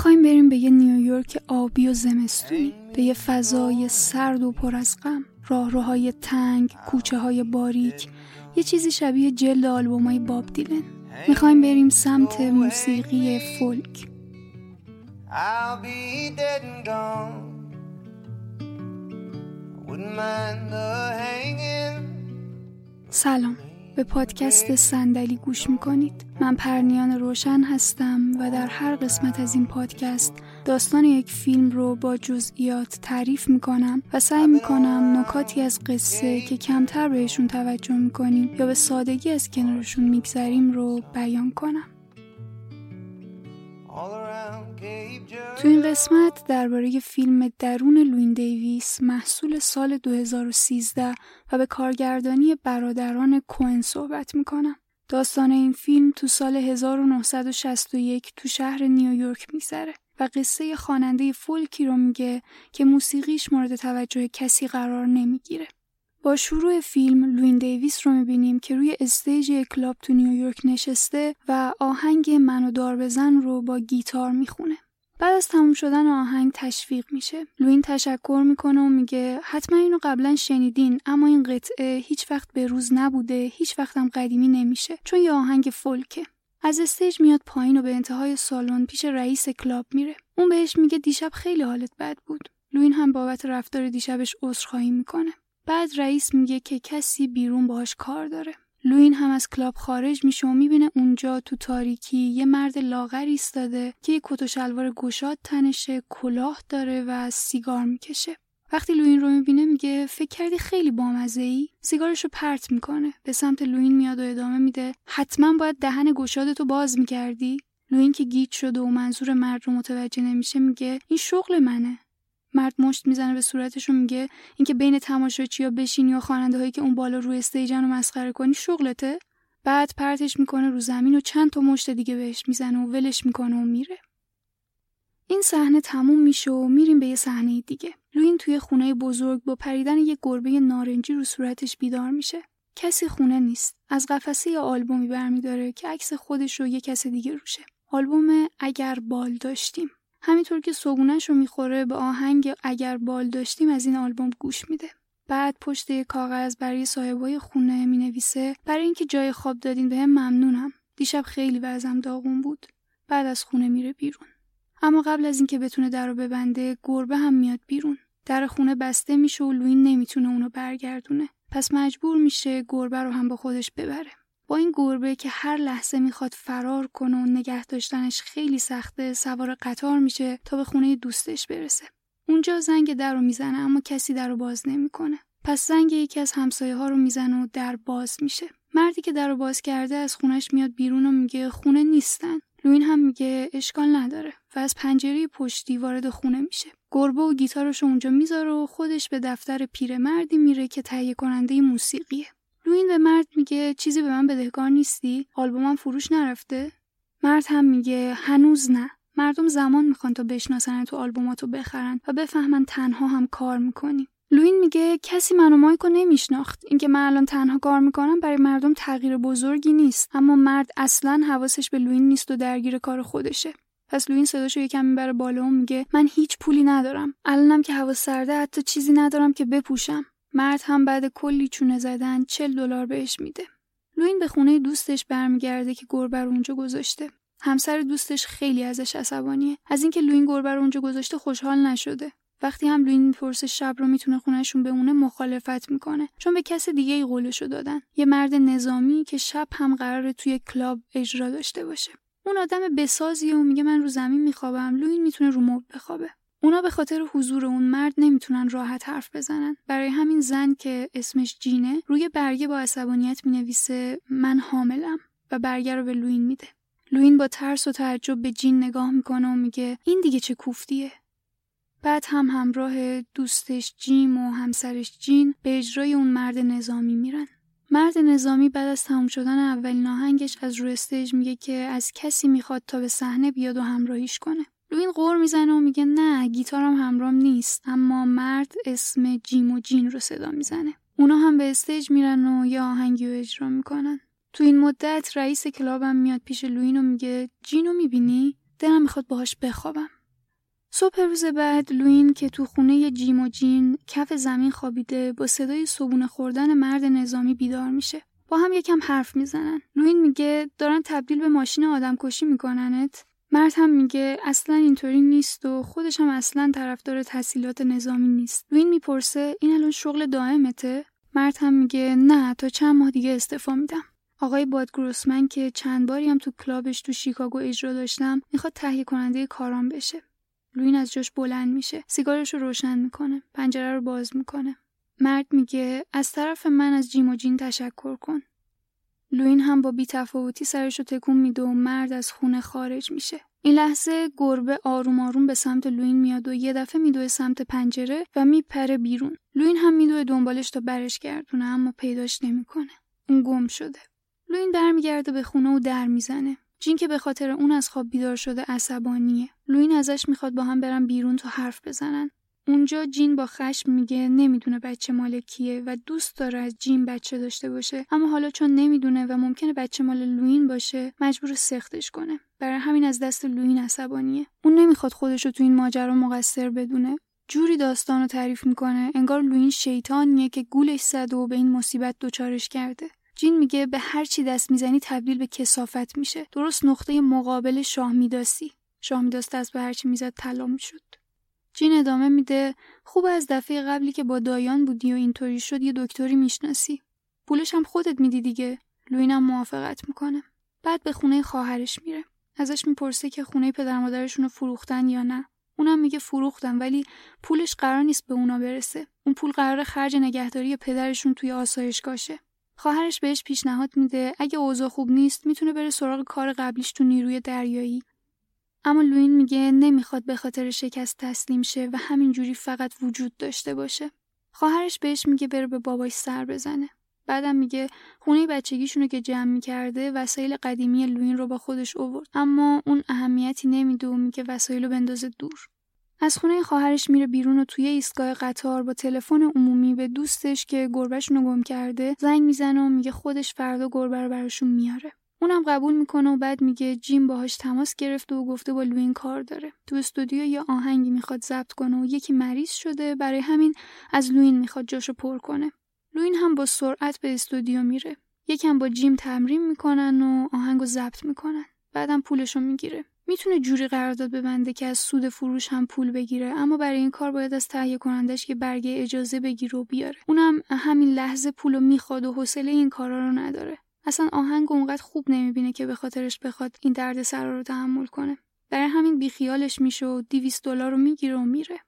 می‌خوایم بریم به یه نیویورک آبی و زمستونی به یه فضای سرد و پر از غم. راهروهای تنگ کوچه های باریک. یه چیزی شبیه جلد آلبومای باب دیلن. می‌خوایم بریم سمت موسیقی فولک. سلام. به پادکست صندلی گوش می‌کنید. من پرنیان روشن هستم و در هر قسمت از این پادکست داستان یک فیلم رو با جزئیات تعریف می‌کنم و سعی می‌کنم نکاتی از قصه که کمتر بهشون توجه می‌کنیم یا به سادگی از کنارشون میگذریم رو بیان کنم. تو این قسمت درباره فیلم درون لوین دیویس محصول سال 2013 و به کارگردانی برادران کوئن صحبت می‌کنم. داستان این فیلم تو سال 1961 تو شهر نیویورک میگذره و قصه خواننده فولکی رو میگه که موسیقیش مورد توجه کسی قرار نمی‌گیره. با شروع فیلم لوین دیویس رو می‌بینیم که روی استیج کلاب تو نیویورک نشسته و آهنگ منو دار بزن رو با گیتار می‌خونه. بعد از تموم شدن آهنگ تشویق میشه. لوین تشکر می‌کنه و میگه حتما اینو قبلا شنیدین اما این قطعه هیچ وقت به روز نبوده، هیچ وقتم قدیمی نمیشه چون یه آهنگ فولکه. از استیج میاد پایین و به انتهای سالن پیش رئیس کلاب میره. اون بهش میگه دیشب خیلی حالت بد بود. لوین هم بابت رفتار دیشبش عذرخواهی می‌کنه. بعد رئیس میگه که کسی بیرون باهاش کار داره. لوین هم از کلاب خارج میشه و می‌بینه اونجا تو تاریکی یه مرد لاغر ایستاده که یه کت و شلوار گشاد تنشه کلاه داره و سیگار می‌کشه. وقتی لوین رو می‌بینه میگه فکر کردی خیلی بامزه ای سیگارش رو پرت می‌کنه. به سمت لوین میاد و ادامه میده. حتما باید دهن گشادتو باز می‌کردی؟ لوین که گیت شده و منظور مرد رو متوجه نمیشه میگه این شغل منه. مرد مشت می‌زنه به صورتش و میگه اینکه بین تماشاچیا بشینی و خواننده هایی که اون بالا روی استیجن رو مسخره کنی شغلته. بعد پرتش می‌کنه رو زمین و چند تا مشت دیگه بهش می‌زنه و ولش می‌کنه و میره. این صحنه تموم میشه و میریم به یه صحنه دیگه. لوین توی خونه بزرگ با پریدن یه گربه نارنجی رو صورتش بیدار میشه. کسی خونه نیست. از قفسه یه آلبومی برمیداره که عکس خودش رو یه کس دیگه روشه. آلبوم اگر بال داشتیم. همینطور که صبونش رو می‌خوره به آهنگ اگر بال داشتیم از این آلبوم گوش میده. بعد پشت کاغذ برای صاحبای خونه می نویسه برای اینکه جای خواب دادین به هم ممنونم. دیشب خیلی وزم داغون بود. بعد از خونه میره بیرون. اما قبل از اینکه بتونه در رو ببنده گربه هم میاد بیرون. در خونه بسته میشه و لوین نمی‌تونه اونو برگردونه. پس مجبور میشه گربه رو هم با خودش ببره. با این گربه که هر لحظه می‌خواد فرار کنه و نگه داشتنش خیلی سخته سوار قطار میشه تا به خونه دوستش برسه. اونجا زنگ در رو می‌زنه اما کسی در رو باز نمی‌کنه. پس زنگ یکی از همسایه ها رو می‌زنه و در باز میشه. مردی که در رو باز کرده از خونش میاد بیرون و میگه خونه نیستن. لوین هم میگه اشکال نداره و از پنجره پشتی وارد خونه میشه. گربه و گیتارش اونجا می‌ذاره و خودش به دفتر پیرمردی میره که تهیه کننده موسیقیه. لوین به مرد میگه چیزی به من بدهکار نیستی؟ آلبومم فروش نرفته؟ مرد هم میگه هنوز نه. مردم زمان می‌خوان تا بشناسن تو آلبوماتو بخرن و بفهمن تنها هم کار می‌کنی لوین میگه کسی منو مایکو نمیشناخت. اینکه من الان تنها کار می‌کنم برای مردم تغییر بزرگی نیست. اما مرد اصلا حواسش به لوین نیست و درگیر کار خودشه. پس لوین صداشو یکم می‌بره بالا میگه من هیچ پولی ندارم. الانم که هوا سرده حتی چیزی ندارم که بپوشم. مرد هم بعد کلی چونه زدن چل دلار بهش میده. لوین به خونه دوستش برمیگرده که گربه رو اونجا گذاشته. همسر دوستش خیلی ازش عصبانیه. از اینکه لوین گربه رو اونجا گذاشته خوشحال نشده. وقتی هم لوین می‌پرسه شب رو می‌تونه خونهشون بمونه مخالفت می‌کنه چون به کس دیگه ای قولشو دادن یه مرد نظامی که شب هم قراره توی کلاب اجرا داشته باشه اون آدم بسازیه و میگه من رو زمین میخوابم لوین می‌تونه رو مبل بخوابه اونا به خاطر حضور اون مرد نمی‌تونن راحت حرف بزنن. برای همین زن که اسمش جینه روی برگه با عصبانیت می‌نویسه من حاملم و برگه رو به لوین میده. لوین با ترس و تعجب به جین نگاه می‌کنه و میگه این دیگه چه کوفتیه؟ بعد هم همراه دوستش جیم و همسرش جین به اجرای اون مرد نظامی میرن. مرد نظامی بعد از تموم شدن اولین آهنگش از روی استیج میگه که از کسی می‌خواد تا به صحنه بیاد و همراهیش کنه. لوین غر می‌زنه و میگه نه گیتارم همرام نیست اما مرد اسم جیم و جین رو صدا می‌زنه. اونا هم به استیج میرن و یه آهنگی رو اجرا می‌کنن. تو این مدت رئیس کلابم میاد پیش لوین و میگه جینو می‌بینی؟ دلم می‌خواد باهاش بخوابم. صبح روز بعد لوین که تو خونه جیم و جین کف زمین خوابیده با صدای صبونه خوردن مرد نظامی بیدار میشه. با هم یکم حرف می‌زنن. لوین میگه دارن تبدیل به ماشین آدم کشی میکننت؟ مرد هم میگه اصلا اینطوری نیست و خودش هم اصلا طرفدار تحصیلات نظامی نیست. لوین می‌پرسه این الان شغل دائمته؟ مرد هم میگه نه تا چند ماه دیگه استعفا میدم. آقای باد گروسمن که چند باری هم تو کلابش تو شیکاگو اجرا داشتم می‌خواد تهیه کننده کارام بشه. لوین از جاش بلند میشه سیگارش رو روشن می‌کنه پنجره رو باز می‌کنه. مرد میگه از طرف من از جیم و جین تشکر کن. لوین هم با بیتفاوتی سرش رو تکون میده و مرد از خونه خارج میشه. این لحظه گربه آروم آروم به سمت لوین میاد و یه دفعه میدوه سمت پنجره و میپره بیرون. لوین هم میدوه دنبالش تا برش گردونه اما پیداش نمی‌کنه. اون گم شده. لوین برمیگرده به خونه و در می‌زنه. جین که به خاطر اون از خواب بیدار شده عصبانیه. لوین ازش می‌خواد با هم برن بیرون تا حرف بزنن. اونجا جین با خشم میگه نمی‌دونه بچه مال کیه و دوست داره از جین بچه داشته باشه اما حالا چون نمی‌دونه و ممکنه بچه مال لوین باشه مجبور سختش کنه. برای همین از دست لوین عصبانیه. اون نمی‌خواد خودش رو تو این ماجرا مقصر بدونه. جوری داستان رو تعریف می‌کنه. انگار لوین شیطانیه که گولش زده و به این مصیبت دچارش کرده. جین میگه به هر چی دست می‌زنی تبدیل به کسافت میشه. درست نقطه مقابل شاه میداسی شاه میداست دست به هر چی می‌زد طلا می‌شد. جین ادامه میده خوب از دفعه قبلی که با دایان بودی و اینطوری شد یه دکتری می‌شناسی. پولش هم خودت میدی دیگه. لوینم موافقت می‌کنه. بعد به خونه خواهرش میره. ازش می‌پرسه که خونه پدر مادرشون رو فروختن یا نه. اونم میگه فروختن ولی پولش قرار نیست به اونا برسه. اون پول قرار خرج نگهداری پدرشون توی آسایشگاهشه. خواهرش بهش پیشنهاد میده اگه اوضاع خوب نیست می‌تونه بره سراغ کار قبلیش تو نیروی دریایی. اما لوین میگه نمی‌خواد به خاطر شکست تسلیم شه و همینجوری فقط وجود داشته باشه. خواهرش بهش میگه بره به باباش سر بزنه. بعدم میگه خونه بچگیشونو که جمع می‌کرده وسایل قدیمی لوین رو با خودش اوورد اما اون اهمیتی نمیده و میگه وسایل رو بندازه دور. از خونه خواهرش میره بیرون و توی ایستگاه قطار با تلفن عمومی به دوستش که گربهشون رو گم کرده زنگ می‌زنه و میگه خودش فردا گربه رو براشون میاره. اونم قبول می‌کنه و بعد میگه جیم باهاش تماس گرفته و گفته با لوین کار داره. تو استودیو یه آهنگی می‌خواد ضبط کنه و یکی مریض شده. برای همین از لوین می‌خواد جاشو پر کنه. لوین هم با سرعت به استودیو میره. یکم با جیم تمرین می‌کنن و آهنگو ضبط می‌کنن. بعدم پولشو می‌گیره. می‌تونه جوری قرارداد ببنده که از سود فروش هم پول بگیره اما برای این کار باید از تهیه کنندش که برگه اجازه بگیره و بیاره. اونم همین لحظه پولو می‌خواد و حوصله این کارا رو نداره. اصلا آهنگ اونقدر خوب نمی‌بینه که به خاطرش بخواد این درد سر رو تحمل کنه. برای همین بیخیالش میشه و 200 دلار رو می‌گیره و میره.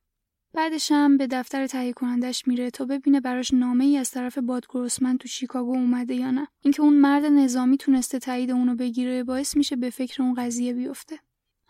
بعدش هم به دفتر تهیه کنندش میره تا ببینه براش نامه ای از طرف باد گروسمن تو شیکاگو اومده یا نه. اینکه اون مرد نظامی تونسته تایید اونو بگیره باعث میشه به فکر اون قضیه بیفته.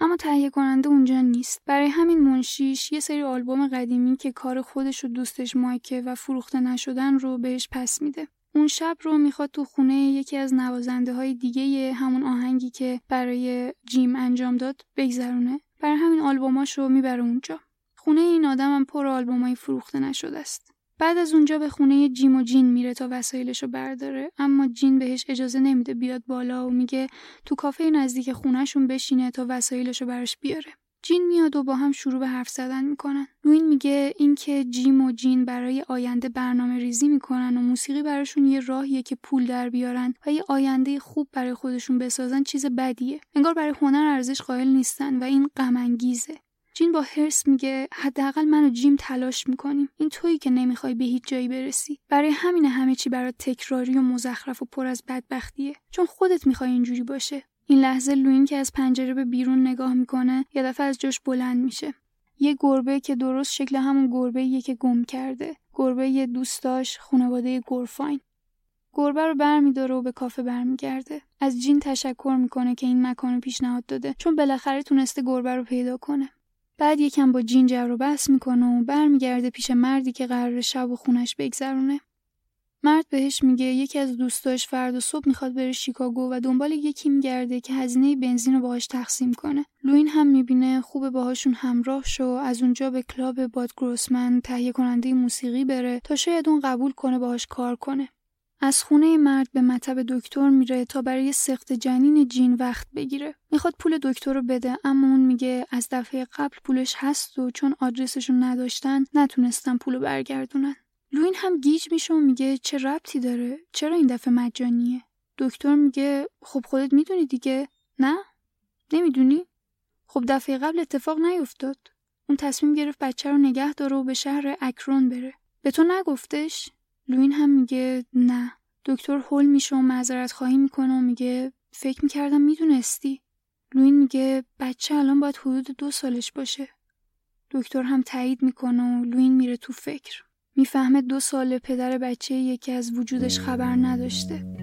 اما تهیه کننده اونجا نیست. برای همین منشیش یه سری آلبوم قدیمی که کار خودش و دوستش مایکه و فروخته نشدن رو بهش پس میده. اون شب رو می‌خواد تو خونه یکی از نوازنده های دیگه همون آهنگی که برای جیم انجام داد بگذرونه. برای همین آلبوماش رو می‌بره اونجا. خونه این آدم هم پر آلبومای فروخته نشده است. بعد از اونجا به خونه جیم و جین میره تا وسایلش رو برداره. اما جین بهش اجازه نمیده بیاد بالا و میگه تو کافه نزدیک خونهشون بشینه تا وسایلش رو براش بیاره. جین میاد و با هم شروع به حرف زدن می‌کنن. لوین میگه اینکه جیم و جین برای آینده برنامه ریزی می‌کنن و موسیقی براشون یه راهیه که پول در بیارن و یه آینده خوب برای خودشون بسازن چیز بدیه. انگار برای هنر ارزش قائل نیستن و این غم انگیزه جین با هرس میگه حداقل من و جیم تلاش می‌کنیم. این تویی که نمی‌خوای به هیچ جایی برسی. برای همین همه چی برات تکراری و مزخرف و پر از بدبختیه. چون خودت می‌خوای اینجوری باشه. این لحظه لوین که از پنجره به بیرون نگاه می‌کنه یه دفعه از جاش بلند میشه. یه گربه که درست شکل همون گربه یه که گم کرده. گربه یه دوستاش خانواده گرفاین. گربه رو برمیداره و به کافه برمیگرده. از جین تشکر می‌کنه که این مکان رو پیشنهاد داده چون بالاخره تونسته گربه رو پیدا کنه. بعد یکم با جین جر و بحث می‌کنه و برمیگرده پیش مردی که قرار شب و خونش بگذرونه. مرد بهش میگه یکی از دوستاش فردا صبح می‌خواد بره شیکاگو و دنبال یکی میگرده که هزینه بنزین رو باهاش تقسیم کنه. لوین هم می‌بینه خوب باهاشون همراه شو از اونجا به کلاب باد گروسمن تهیه کننده موسیقی بره تا شاید اون قبول کنه باهاش کار کنه. از خونه مرد به مطب دکتر میره تا برای سخت جنین جین وقت بگیره. می‌خواد پول دکتر رو بده اما اون میگه از دفعه قبل پولش هست و چون آدرسشو نداشتن نتونستن پولو برگردونن. لوین هم گیج میشه و میگه چه ربطی داره؟ چرا این دفعه مجانیه؟ دکتر میگه خب خودت می‌دونی دیگه؟ نه؟ نمی‌دونی؟ خب دفعه قبل اتفاق نیفتاد. اون تصمیم گرفت بچه رو نگه داره و به شهر اکرون بره. به تو نگفتش؟ لوین هم میگه نه. دکتر هول میشه و معذرت خواهی می‌کنه و میگه فکر می‌کردم می‌دونستی. لوین میگه بچه الان باید حدود دو سالش باشه. دکتر هم تایید می‌کنه و لوین میره تو فکر. می‌فهمه دو سال پدر بچه یکی از وجودش خبر نداشته.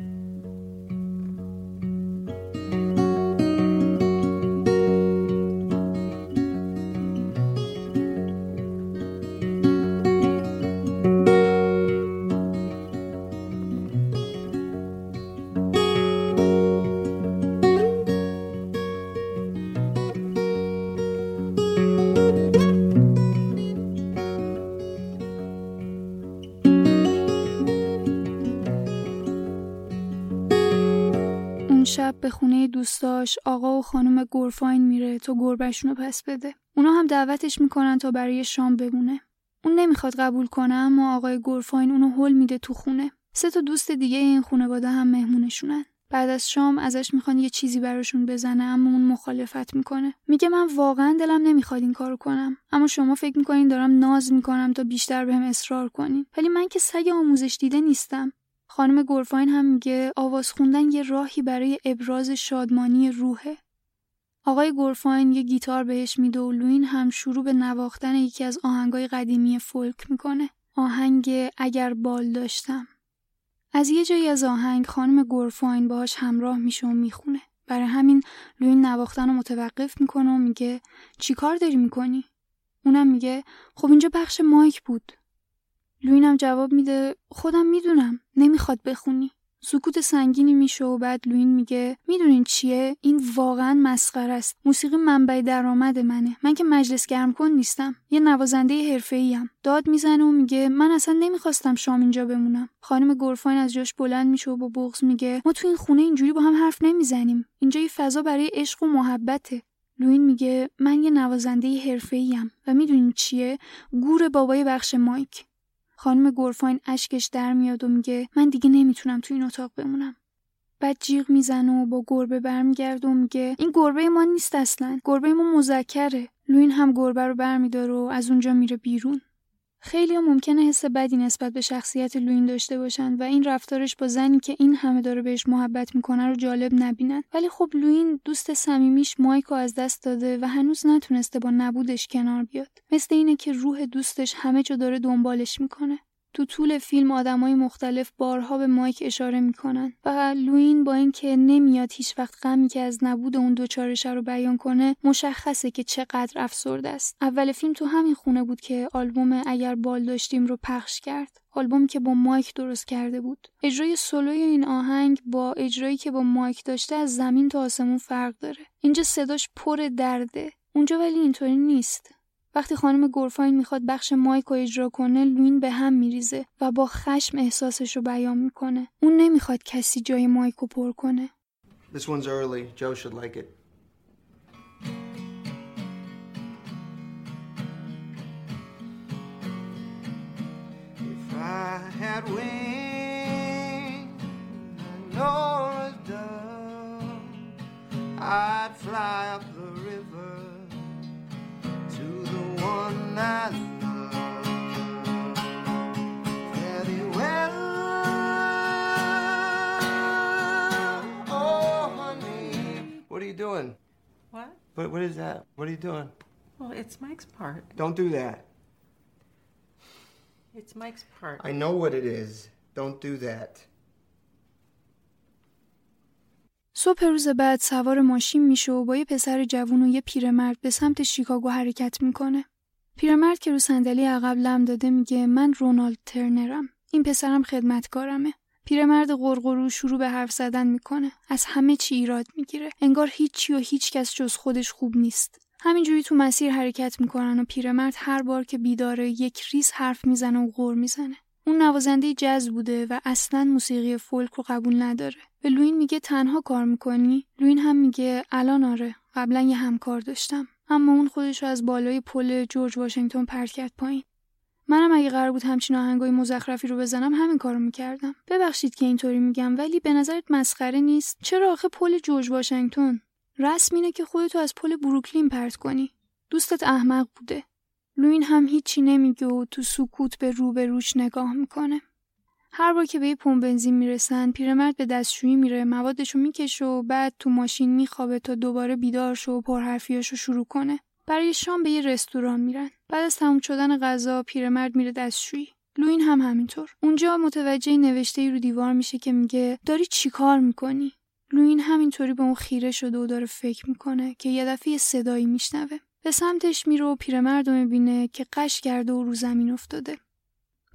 شب به خونه دوستاش آقا و خانم گورفاین میره تا گربشونو پس بده. اونا هم دعوتش می‌کنن تا برای شام بمونه. اون نمی‌خواد قبول کنه اما آقای گورفاین اونو هل میده تو خونه. سه تا دوست دیگه این خانواده هم مهمونشونن. بعد از شام ازش می‌خوان یه چیزی براشون بزنه اما اون مخالفت می‌کنه. میگه من واقعا دلم نمی‌خواد این کارو کنم. اما شما فکر می‌کنین دارم ناز می‌کنم تا بیشتر بهم اصرار کنین. ولی من که سگ آموزش دیده نیستم. خانم گورفاین هم میگه آواز خوندن یه راهی برای ابراز شادمانی روحه. آقای گورفاین یه گیتار بهش میده و لوین هم شروع به نواختن یکی از آهنگای قدیمی فولک می‌کنه. آهنگ اگر بال داشتم. از یه جایی از آهنگ خانم گورفاین باهاش همراه میشه و می‌خونه. برای همین لوین نواختن رو متوقف می‌کنه و میگه چی کار داری می‌کنی؟ اونم میگه خب اینجا بخش مایک بود. لوینم جواب میده خودم می‌دونم نمی‌خواد بخونی. سکوت سنگینی میشه و بعد لوین میگه می‌دونین چیه؟ این واقعا مسخره است. موسیقی منبع درآمد منه. من که مجلس گرم کن نیستم. یه نوازنده حرفه‌ای ام داد می‌زنه و میگه من اصلا نمی‌خواستم شام اینجا بمونم. خانم گورفاین از جاش بلند میشه و با بغض میگه ما تو این خونه اینجوری با هم حرف نمی‌زنیم. اینجا یه فضا برای عشق و محبته. لوین میگه من یه نوازنده حرفه‌ای ام و می‌دونین چیه؟ گور بابای بخش مایک. خانم گورفاین اشکش در میاد و میگه من دیگه نمی‌تونم تو این اتاق بمونم. بعد جیغ می‌زنه و با گربه برمیگرده و میگه این گربه ما نیست اصلا. گربه ما مذکره. لوین هم گربه رو برمیداره و از اونجا میره بیرون. خیلی هم ممکنه حس بدی نسبت به شخصیت لوین داشته باشن و این رفتارش با زنی که این همه داره بهش محبت می‌کنه رو جالب نبینن. ولی خب لوین دوست صمیمیش مایکو از دست داده و هنوز نتونسته با نبودش کنار بیاد. مثل اینه که روح دوستش همه جا داره دنبالش می‌کنه. تو طول فیلم آدمای مختلف بارها به مایک اشاره می‌کنن و لوین با اینکه نمیاد هیچ وقت غمی که از نبود اون دوچارشه رو بیان کنه مشخصه که چقدر افسرده است. اول فیلم تو همین خونه بود که آلبوم اگر بال داشتیم رو پخش کرد. آلبومی که با مایک درست کرده بود. اجرای سولوی این آهنگ با اجرایی که با مایک داشته از زمین تا آسمون فرق داره. اینجا صداش پر درده. اونجا ولی اینطوری نیست. وقتی خانم گورفاین می‌خواد بخش مایک رو اجرا کنه لوین به هم میریزه و با خشم احساسش رو بیان می‌کنه اون نمی‌خواد کسی جای مایک رو پر کنه This one's early. Joe should like it. If I had wings nor a dove, I'd fly up I love very well. Oh, honey, what are you doing? What? What, what is that? What are you doing? Well, it's Mike's part. Don't do that. It's Mike's part. I know what it is. Don't do that. صبح روز بعد سوار ماشین میشه و با یه پسر جوون و یه پیرمرد به سمت شیکاگو حرکت می‌کنه. پیرمرد که رو صندلی عقب لم داده میگه من رونالد ترنرم. این پسرم خدمتکارمه. پیرمرد غرغرو شروع به حرف زدن می‌کنه. از همه چی ایراد می‌گیره. انگار هیچی و هیچ کس جز خودش خوب نیست. همینجوری تو مسیر حرکت می‌کنن و پیرمرد هر بار که بیداره یک ریز حرف می‌زنه و غر می‌زنه. اون نوازنده جز بوده و اصلا موسیقی فولک رو قبول نداره به لوین میگه تنها کار می‌کنی لوین هم میگه الان آره قبلا یه همکار داشتم اما اون خودش رو از بالای پل جورج واشنگتن پرت کرد پایین. منم اگه قرار بود همچین آهنگای مزخرفی رو بزنم همین کارو می‌کردم. ببخشید که اینطوری میگم ولی به نظرت مسخره نیست؟ چرا آخه پل جورج واشنگتن؟ رسم اینه که خودتو از پل بروکلین پرت کنی. دوستت احمق بوده. لوین هم هیچی نمیگه و تو سکوت به روبروش نگاه می‌کنه. هر بار که به یه پمپ بنزین می‌رسن پیرمرد به دستشویی میره موادشو می‌کشه و بعد تو ماشین میخوابه تا دوباره بیدار شو و پرحرفیاشو شروع کنه. برای شام به یه رستوران میرن. بعد از تموم شدن غذا پیرمرد میره دستشویی. لوین هم همینطور. اونجا متوجه نوشته ای رو دیوار میشه که میگه داری چیکار می‌کنی؟ لوین همینطوری به اون خیره شده و داره فکر می‌کنه که یه دفعه صدایی میشنوه. به سمتش میره و پیرمرد رو می‌بینه که قش کرده و رو زمین افتاده.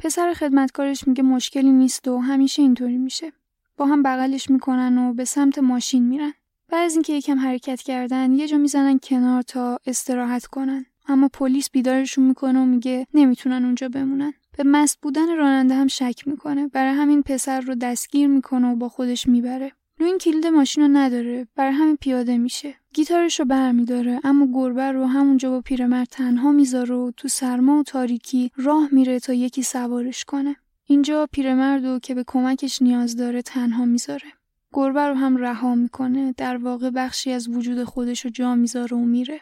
پسر خدمتکارش میگه مشکلی نیست و همیشه اینطوری میشه. با هم بغلش می‌کنن و به سمت ماشین میرن. بعد از اینکه یکم حرکت کردن یه جا می‌زنن کنار تا استراحت کنن. اما پلیس بیدارشون می‌کنه و میگه نمی‌تونن اونجا بمونن. به مست بودن راننده هم شک می‌کنه. برای همین پسر رو دستگیر می‌کنه و با خودش می‌بره. لوین کلید ماشین رو نداره برای همین پیاده میشه. گیتارش رو برمیداره اما گربه رو همونجا با پیرمرد تنها می‌ذاره و تو سرما و تاریکی راه میره تا یکی سوارش کنه. اینجا پیرمرد رو که به کمکش نیاز داره تنها می‌ذاره. گربه رو هم رها می‌کنه در واقع بخشی از وجود خودش رو جا می‌ذاره و میره.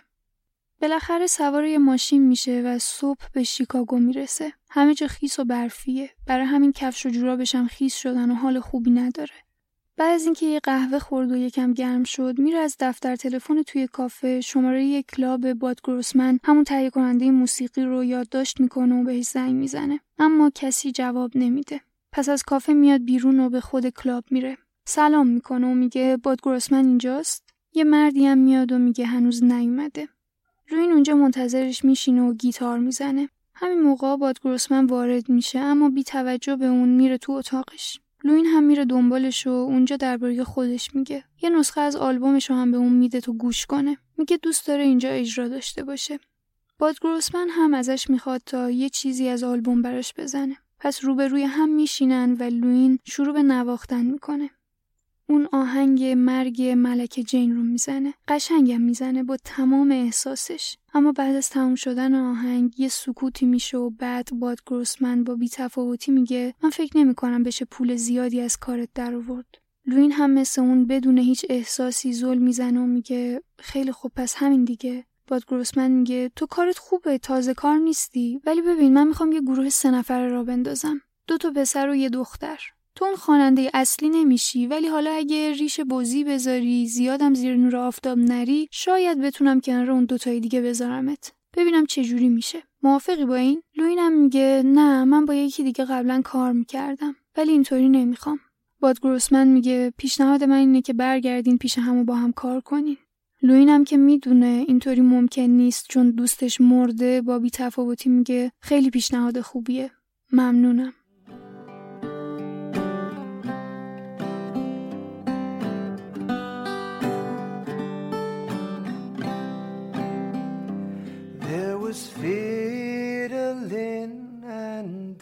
بالاخره سوار یه ماشین میشه و صبح به شیکاگو می‌رسه. همه جا خیس و برفیه. برای همین کفش و جورابش هم خیس شدن و حال خوبی نداره. بعد از اینکه یه قهوه خورد و یکم گرم شد میره از دفتر تلفن توی کافه. شماره یک کلاب باد گروسمن همون تهیه کننده موسیقی رو یادداشت می‌کنه و بهش زنگ می‌زنه. اما کسی جواب نمیده. پس از کافه میاد بیرون و به خود کلاب میره. سلام می‌کنه و میگه باد گروسمن اینجاست؟ یه مردی هم میاد و میگه هنوز نیومده. لوین اونجا منتظرش میشینه و گیتار می‌زنه. همین موقع باد گروسمن وارد میشه اما بی توجه به اون میره تو اتاقش. لوین هم میره دنبالش و اونجا درباره خودش میگه. یه نسخه از آلبومش رو هم به اون میده تا گوش کنه. میگه دوست داره اینجا اجرا داشته باشه. باد گروسمن هم ازش می‌خواد تا یه چیزی از آلبوم براش بزنه. پس روبروی هم میشینن و لوین شروع به نواختن می‌کنه. اون آهنگ مرگ ملکه جین رو می‌زنه. قشنگم می‌زنه با تمام احساسش. اما بعد از تموم شدن آهنگ یه سکوتی میشه و بعد باد گروسمن با بیتفاوتی میگه من فکر نمی‌کنم بشه پول زیادی از کارت در آورد. لوین هم مثل اون بدون هیچ احساسی زل می‌زنه و میگه خیلی خوب پس همین دیگه. باد گروسمن میگه تو کارت خوبه تازه کار نیستی. ولی ببین من می‌خوام یه گروه سه نفره را بندازم. دو تا پسر و یه دختر. تو اون خواننده اصلی نمیشی ولی حالا اگه ریش بزی بذاری زیادم زیر نور آفتاب نری شاید بتونم کنار اون دوتای دیگه بذارمت. ببینم چه جوری میشه. موافقی با این؟ لوینم میگه نه من با یکی دیگه قبلا کار می‌کردم ولی اینطوری نمی‌خوام. باد گروسمن میگه پیشنهاد من اینه که برگردین پیش همو با هم کار کنین. لوینم که می‌دونه اینطوری ممکن نیست چون دوستش مرده با بی تفاوتی میگه خیلی پیشنهاد خوبیه. ممنونم.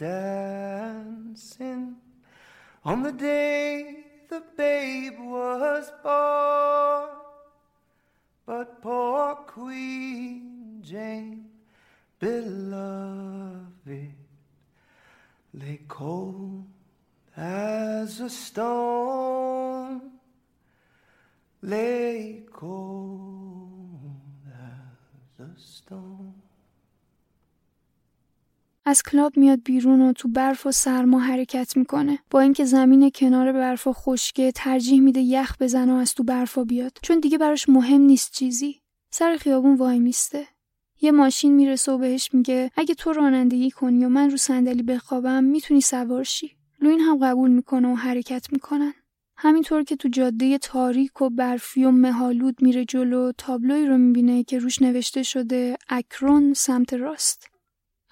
Dancing on the day the babe was born. But poor Queen Jane, beloved, lay cold as a stone. Lay cold as a stone. از کلاب میاد بیرون و تو برف و سرما حرکت می‌کنه. با اینکه زمین کنار برف و خشکه ترجیح میده یخ بزنه و از تو برفا بیاد. چون دیگه براش مهم نیست چیزی. سر خیابون وای میسته. یه ماشین می‌رسه و بهش میگه اگه تو رانندگی کنی و من رو صندلی بخوابم می‌تونی سوار شی. لوین هم قبول می‌کنه و حرکت می‌کنن. همینطور که تو جاده تاریک و برفی و مهالود میره جلو تابلوی رو می‌بینه که روش نوشته شده اکرون سمت راست.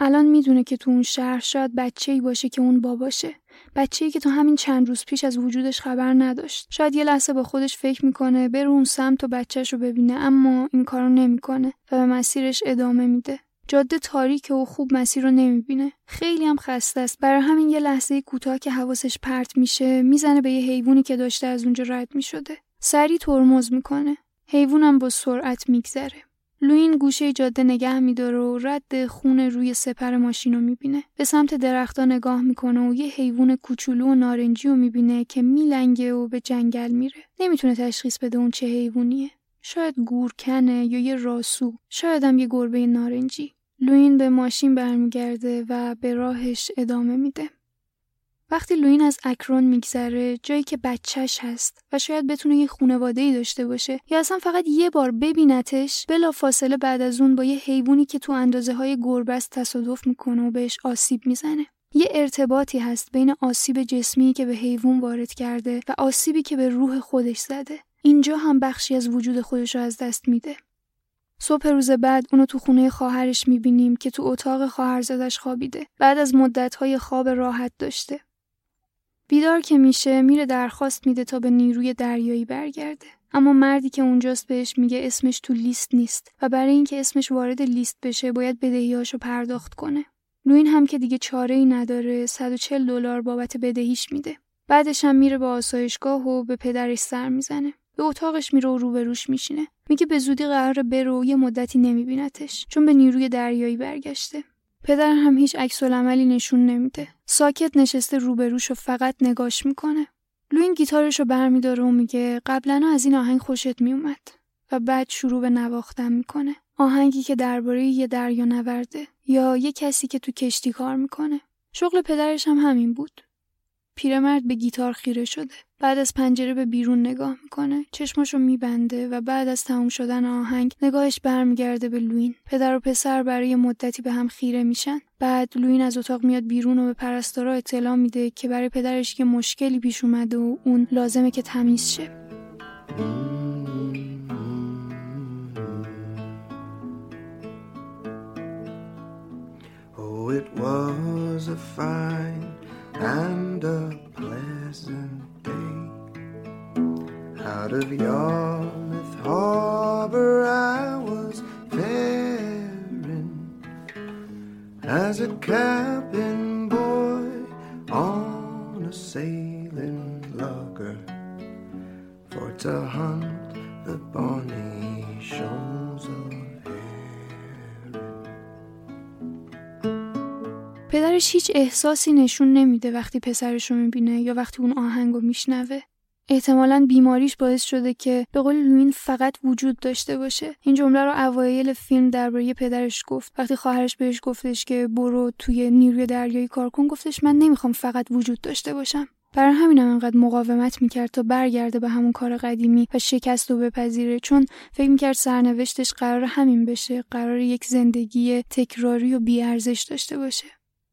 الان می‌دونه که تو اون شهر شاید بچه ای باشه که اون باباشه. بچه ای که تا همین چند روز پیش از وجودش خبر نداشت. شاید یه لحظه با خودش فکر می‌کنه بره اون سمت و بچهش رو ببینه اما این کارو نمی‌کنه و به مسیرش ادامه میده. جاده تاریکه و خوب مسیر رو نمی‌بینه. خیلی هم خسته است. برای همین یه لحظه کوتاه که حواسش پرت میشه می‌زنه به یه حیوانی که داشته از اونجا رد می‌شده. سری ترمز می‌کنه. حیوانم با سرعت میگذره. لوین گوشه جاده نگه میداره و رد خون روی سپر ماشین رو می‌بینه. به سمت درختها نگاه می‌کنه و یه حیوان کوچولو و نارنجی رو می‌بینه که میلنگه و به جنگل میره. نمی‌تونه تشخیص بده اون چه حیوانیه. شاید گورکنه یا یه راسو. شاید هم یه گربه نارنجی. لوین به ماشین برمیگرده و به راهش ادامه میده. وقتی لوین از اکرون میگذره جایی که بچهش هست و شاید بتونه یه خونواده ای داشته باشه یا اصلا فقط یه بار ببینتش بلا فاصله بعد از اون با یه حیوانی که تو اندازه های گربه تصادف می‌کنه و بهش آسیب می‌زنه. یه ارتباطی هست بین آسیب جسمی که به حیوان وارد کرده و آسیبی که به روح خودش زده. اینجا هم بخشی از وجود خودش رو از دست میده. صبح روز بعد اونو تو خونه خواهرش می‌بینیم که تو اتاق خواهرزادش خوابیده. بعد از مدتهای خواب راحت داشته. بیدار که میشه میره درخواست میده تا به نیروی دریایی برگرده. اما مردی که اونجاست بهش میگه اسمش تو لیست نیست و برای اینکه اسمش وارد لیست بشه باید بدهیاشو پرداخت کنه. لوین هم که دیگه چاره ای نداره 140 دلار بابت بدهیش میده. بعدش هم میره به آسایشگاه و به پدرش سر می‌زنه. به اتاقش میره و روبروش میشینه. میگه به زودی قرار بره و یه مدتی نمیبینتش چون به نیروی دریایی برگشته. پدر هم هیچ عکس عملی نشون نمیده. ساکت نشسته روبروش و فقط نگاش می‌کنه. لوین گیتارش رو برمیداره و میگه قبلا از این آهنگ خوشت میومد و بعد شروع به نواختن می‌کنه. آهنگی که درباره یه دریا نورده یا یه کسی که تو کشتی کار می‌کنه. شغل پدرش هم همین بود. پیرمرد به گیتار خیره شده. بعد از پنجره به بیرون نگاه می‌کنه. چشماشو میبنده و بعد از تموم شدن آهنگ نگاهش برمیگرده به لوین. پدر و پسر برای مدتی به هم خیره میشن. بعد لوین از اتاق میاد بیرون و به پرستارا اطلاع میده که برای پدرش یه مشکلی پیش اومده و اون لازمه که تمیز شه. Oh, it was a fine and a pleasant. Out of Yarmouth Harbor I was faring as a cabin boy on a sailing lugger for to hunt the bonny shoals of پدرش هیچ احساسی نشون نمیده وقتی پسرش رو می‌بینه یا وقتی اون آهنگ رو میشنوه. احتمالا بیماریش باعث شده که به قول لوین فقط وجود داشته باشه. این جمله رو اوایل فیلم درباره پدرش گفت. وقتی خواهرش بهش گفتش که برو توی نیروی دریایی کار کن گفتش من نمی‌خوام فقط وجود داشته باشم. برای همینم انقدر مقاومت می‌کرد تا برگرده به همون کار قدیمی و شکست و بپذیره. چون فکر می‌کرد سرنوشتش قرار همین بشه قرار یک زندگی تکراری و بیارزش داشته باشه.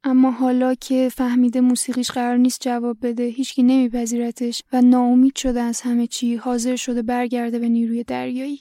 اما حالا که فهمیده موسیقیش قرار نیست جواب بده هیچکی نمیپذیرتش و ناامید شده از همه چی حاضر شده برگرده به نیروی دریایی.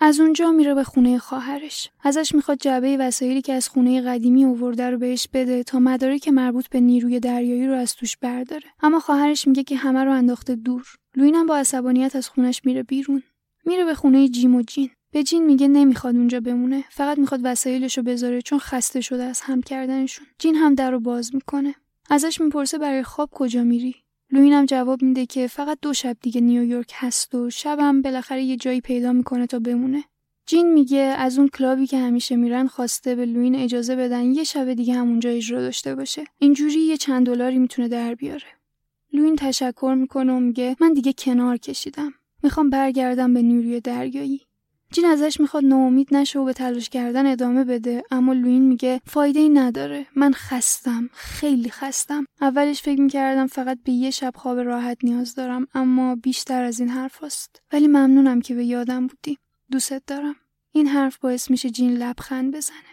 از اونجا میره به خونه خواهرش. ازش می‌خواد جعبه وسایلی که از خونه قدیمی اوورده رو بهش بده تا مدارک مربوط به نیروی دریایی رو از توش برداره. اما خواهرش میگه که همه رو انداخته دور. لوینم با عصبانیت از خونش میره بیرون. میره به خونه جیم و جین. به جین میگه نمی‌خواد اونجا بمونه فقط می‌خواد وسایلشو بذاره چون خسته شده از هم کردنشون. جین هم در رو باز می‌کنه. ازش می‌پرسه برای خواب کجا میری؟ لوین هم جواب میده که فقط دو شب دیگه نیویورک هست و شبم بالاخره یه جایی پیدا می‌کنه تا بمونه. جین میگه از اون کلابی که همیشه میرن خواسته به لوین اجازه بدن یه شب دیگه همونجا اجرا داشته باشه. اینجوری یه چند دلاری می‌تونه در بیاره. لوین تشکر می‌کنه و میگه من دیگه کنار کشیدم. می‌خوام برگردم به نیروی دریایی. جین ازش می‌خواد ناامید نشه و به تلاش کردن ادامه بده اما لوین میگه فایده ای نداره. من خستم خیلی خستم. اولش فکر می‌کردم فقط به یه شب خواب راحت نیاز دارم اما بیشتر از این حرف هست. ولی ممنونم که به یادم بودی. دوست دارم. این حرف باعث میشه جین لبخند بزنه.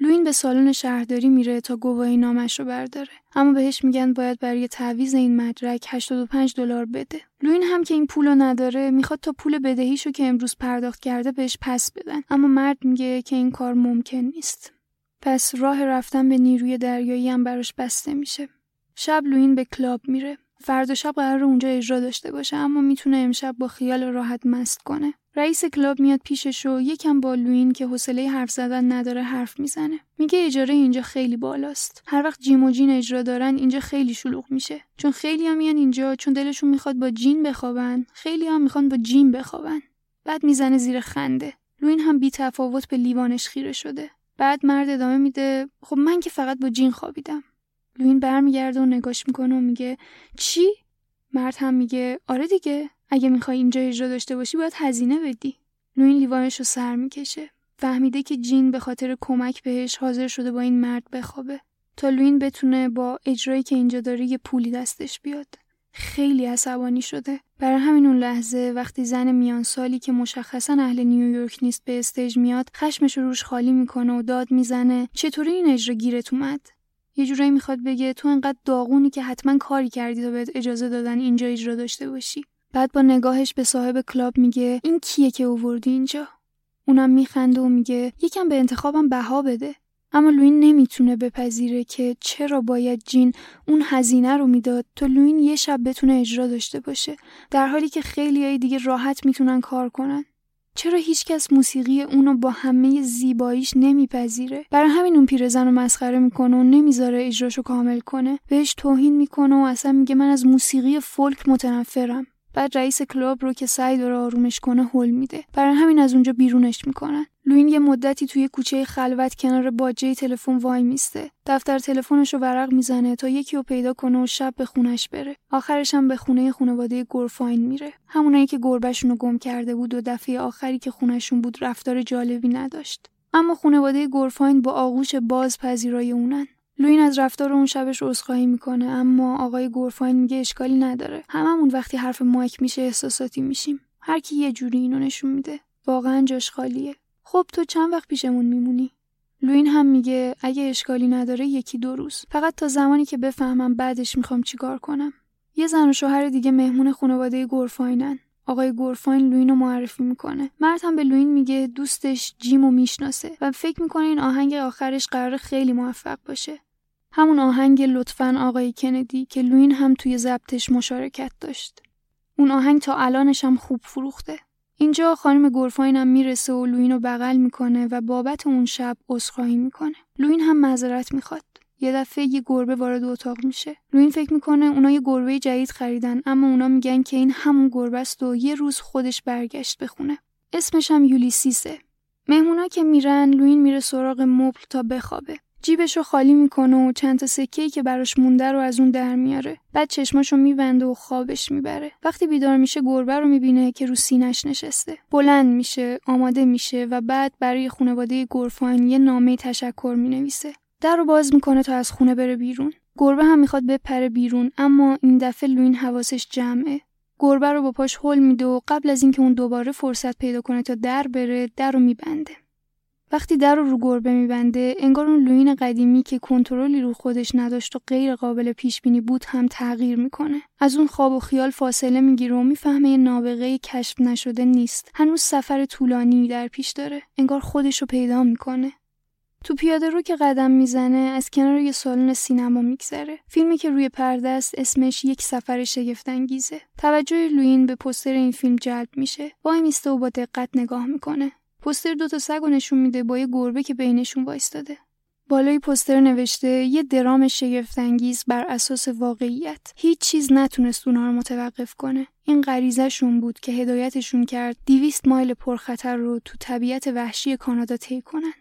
لوین به سالن شهرداری میره تا گواهی نامش رو برداره. اما بهش میگن باید برای تعویض این مدرک 85 دلار بده. لوین هم که این پولو نداره می‌خواد تا پول بدهیشو که امروز پرداخت کرده بهش پس بدن. اما مرد میگه که این کار ممکن نیست. پس راه رفتن به نیروی دریایی هم براش بسته میشه. شب لوین به کلاب میره. فردا شب قرار اونجا اجرا داشته باشه اما می‌تونه امشب با خیال راحت مست کنه. رئیس کلاب میاد پیشش و یکم با لوین که حوصله حرف زدن نداره حرف می‌زنه. میگه اجاره اینجا خیلی بالاست. هر وقت جیم و جین اجرا دارن اینجا خیلی شلوغ میشه. چون خیلی هم میان اینجا چون دلشون می‌خواد با جین بخوابن خیلی هم می‌خوان با جیم بخوابن. بعد می‌زنه زیر خنده. لوین هم بی تفاوت به لیوانش خیره شده. بعد مرد ادامه میده. خب من که فقط با جین خوابیدم. لوین برمیگرده و نگاش می‌کنه و میگه چی؟ مرد هم میگه آره دیگه. اگه می‌خوای اینجا اجرا داشته باشی باید هزینه بدی. لوین لیوانش رو سر می‌کشه. فهمیده که جین به خاطر کمک بهش حاضر شده با این مرد بخوابه. تا لوین بتونه با اجرایی که اینجا داره یه پولی دستش بیاد. خیلی عصبانی شده. برای همین اون لحظه وقتی زن میان سالی که مشخصا اهل نیویورک نیست به stage میاد خشمش رو روش خالی می‌کنه و داد می‌زنه چطوری این اجرا گیرت اومد؟ یه جورایی می‌خواد بگه تو انقدر داغونی که حتما کاری کردی تا بهت اجازه دادن اینجا اجرا داشته باشی. بعد با نگاهش به صاحب کلاب میگه این کیه که اووردی اینجا؟ اونم میخنده و میگه یکم به انتخابم بها بده. اما لوین نمی‌تونه بپذیره که چرا باید جین اون هزینه رو می‌داد تا لوین یه شب بتونه اجرا داشته باشه. در حالی که خیلی های دیگه راحت می‌تونن کار کنن. چرا هیچکس موسیقی اونو با همه زیباییش نمیپذیره؟ برای همین اون پیرزن رو مسخره می‌کنه و نمی‌ذاره اجراشو کامل کنه. بهش توهین می‌کنه و اصلا میگه من از موسیقی فولک متنفرم. بعد رئیس کلاب رو که سعی داره آرومش کنه هل میده. برای همین از اونجا بیرونش می‌کنن. لوین یه مدتی توی کوچه خلوت کنار باجه تلفن وای میسته. دفتر تلفنش رو ورق می‌زنه تا یکی رو پیدا کنه و شب به خونش بره. آخرش هم به خونه خانواده گورفاین میره. همونایی که گربهشون رو گم کرده بود و دفعه آخری که خونشون بود رفتار جالبی نداشت. اما خانواده گورفاین با آغوش باز پذیرای اونن. لوین از رفتار اون شبش عذرخواهی می‌کنه اما آقای گورفاین میگه اشکالی نداره. هممون وقتی حرف مایک میشه احساساتی میشیم. هر کی یه جوری اینو نشون میده واقعا جاش خالیه. خب تو چند وقت پیشمون میمونی؟ لوین هم میگه اگه اشکالی نداره یکی دو روز. فقط تا زمانی که بفهمم بعدش می‌خوام چیکار کنم. یه زن و شوهر دیگه مهمون خانواده گورفاینن آقای گورفاین لوین رو معرفی می‌کنه. مرد هم به لوین میگه دوستش جیم رو می‌شناسه و فکر می‌کنه این آهنگ آخرش قرار خیلی موفق باشه. همون آهنگ لطفا آقای کندی که لوین هم توی ضبطش مشارکت داشت. اون آهنگ تا الانش هم خوب فروخته. اینجا خانم گورفاین هم می‌رسه و لوین رو بغل می‌کنه و بابت اون شب عذرخواهی می‌کنه. لوین هم معذرت می‌خواد. یه دفعه یه گربه وارد اتاق میشه. لوین فکر می‌کنه اونا یه گربه جدید خریدن اما اونا میگن که این همون گربه است و یه روز خودش برگشت بخونه. اسمش هم یولیسیسه. مهمونا که میرن لوین میره سراغ مبل تا بخوابه. جیبش رو خالی می‌کنه و چند تا سکه که براش مونده رو از اون در میاره. بعد چشماشو میبنده و خوابش می‌بره. وقتی بیدار میشه گربه رو می‌بینه که رو سینش نشسته. بلند میشه آماده میشه و بعد برای خانواده گرفاین یه نامه تشکر می‌نویسه. در رو باز می‌کنه تا از خونه بره بیرون. گربه هم می‌خواد بپره بیرون اما این دفعه لوین حواسش جمعه. گربه رو با پاش هل میده و قبل از اینکه اون دوباره فرصت پیدا کنه تا در بره در رو میبنده. وقتی در رو رو گربه میبنده انگار اون لوین قدیمی که کنترلی رو خودش نداشت و غیر قابل پیش بینی بود هم تغییر می‌کنه. از اون خواب و خیال فاصله می‌گیره و می‌فهمه نابغه کشف نشده نیست. هنوز سفر طولانی در پیش داره. انگار خودش رو پیدا می‌کنه. تو پیاده رو که قدم می‌زنه از کنار یه سالن سینما میگذره. فیلمی که روی پرده است اسمش یک سفر شگفتانگیزه. توجه لوین به پستر این فیلم جلب میشه. وای میسته و با دقت نگاه می‌کنه. پستر دوتا سگ و نشون میده با یه گربه که بینشون وایستاده. بالای پستر نوشته یه درام شگفتانگیز بر اساس واقعیت. هیچ چیز نتونست اونها رو متوقف کنه. این غریزهشون بود که هدایتشون کرد دیویست مایل پرخطر رو تو طبیعت وحشی کانادا طی کنن.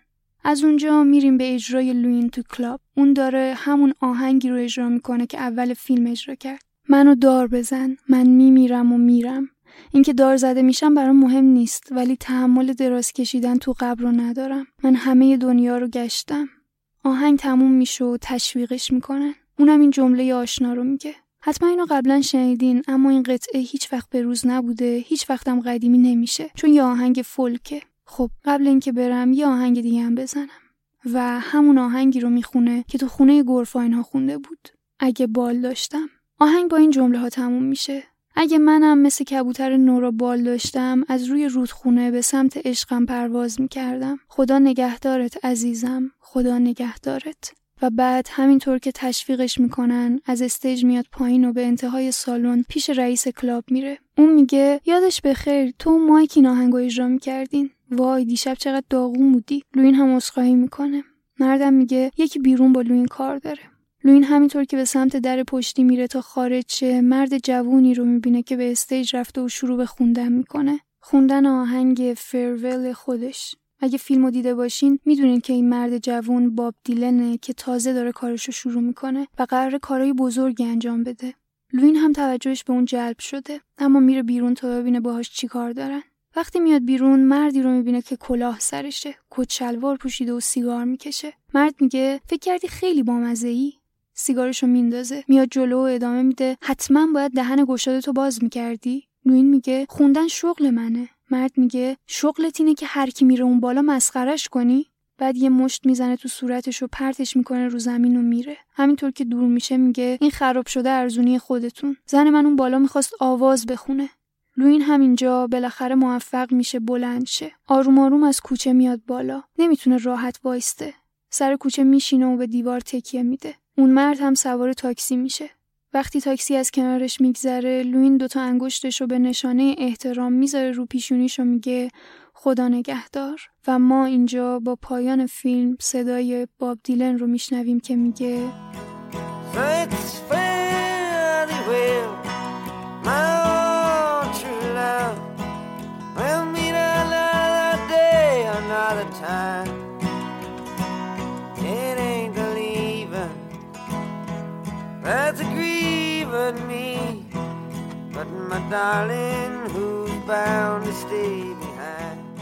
از اونجا میریم به اجرای لوین تو کلاب. اون داره همون آهنگی رو اجرا می‌کنه که اول فیلم اجرا کرد. منو دار بزن. من میمیرم و میرم. اینکه دار زده میشم برام مهم نیست ولی تحمل دراز کشیدن تو قبر رو ندارم. من همه دنیا رو گشتم. آهنگ تموم میشه و تشویقش می‌کنن. اونم این جمله آشنا رو میگه. حتما اینو قبلا شنیدین اما این قطعه هیچ وقت به روز نبوده. هیچ وقتم قدیمی نمیشه. چون یه آهنگ فولکه. خب قبل اینکه برم یه آهنگ دیگه هم بزنم. و همون آهنگی رو می‌خونه که تو خونه گرفاین ها خونده بود. اگه بال داشتم. آهنگ با این جمله ها تموم میشه. اگه منم مثل کبوتر نورا بال داشتم از روی رودخونه به سمت عشقم پرواز می‌کردم. خدا نگهدارت عزیزم خدا نگهدارت. و بعد همینطور که تشویقش می‌کنن از stage میاد پایین و به انتهای سالن پیش رئیس کلاب میره. اون میگه یادش بخیر تو مایک این آهنگو اجرا می‌کردین. وای دیشب چقدر داغون بودی. لوین هم عذرخواهی می‌کنه. مردم میگه یکی بیرون با لوین کار داره. لوین همینطور که به سمت در پشتی میره تا خارج شه مرد جوونی رو می‌بینه که به stage رفته و شروع به خوندن می‌کنه. خوندن آهنگ Farewell خودش. اگه فیلمو دیده باشین می‌دونین که این مرد جوون باب دیلنه که تازه داره کارشو شروع می‌کنه و قرار کارهای بزرگی انجام بده. لوین هم توجهش به اون جلب شده اما میره بیرون تا ببینه باهاش چیکار دارن. وقتی میاد بیرون مردی رو می‌بینه که کلاه سرشه کت پوشیده و سیگار می‌کشه. مرد میگه فکر کردی خیلی بامزه ای سیگارشو میندازه. میاد جلو و ادامه میده. حتما باید دهن گشادتو باز می‌کردی. لوین میگه خوندن شغل منه. مرد میگه شغلت اینه که هر کی میره اون بالا مسخرش کنی؟ بعد یه مشت می‌زنه تو صورتش و پرتش می‌کنه رو زمین و میره. همینطور که دور میشه میگه این خراب شده ارزونی خودتون. زن من اون بالا می‌خواست آواز بخونه. لوین همینجا بالاخره موفق میشه بلند شه. آروم آروم از کوچه میاد بالا. نمی‌تونه راحت وایسته. سر کوچه میشینه و به دیوار تکیه میده. اون مرد هم سوار تاکسی میشه. وقتی تاکسی از کنارش میگذره لوین دوتا انگشتش رو به نشانه احترام می‌ذاره رو پیشونیش و میگه خدا نگهدار. و ما اینجا با پایان فیلم صدای باب دیلن رو میشنویم که میگه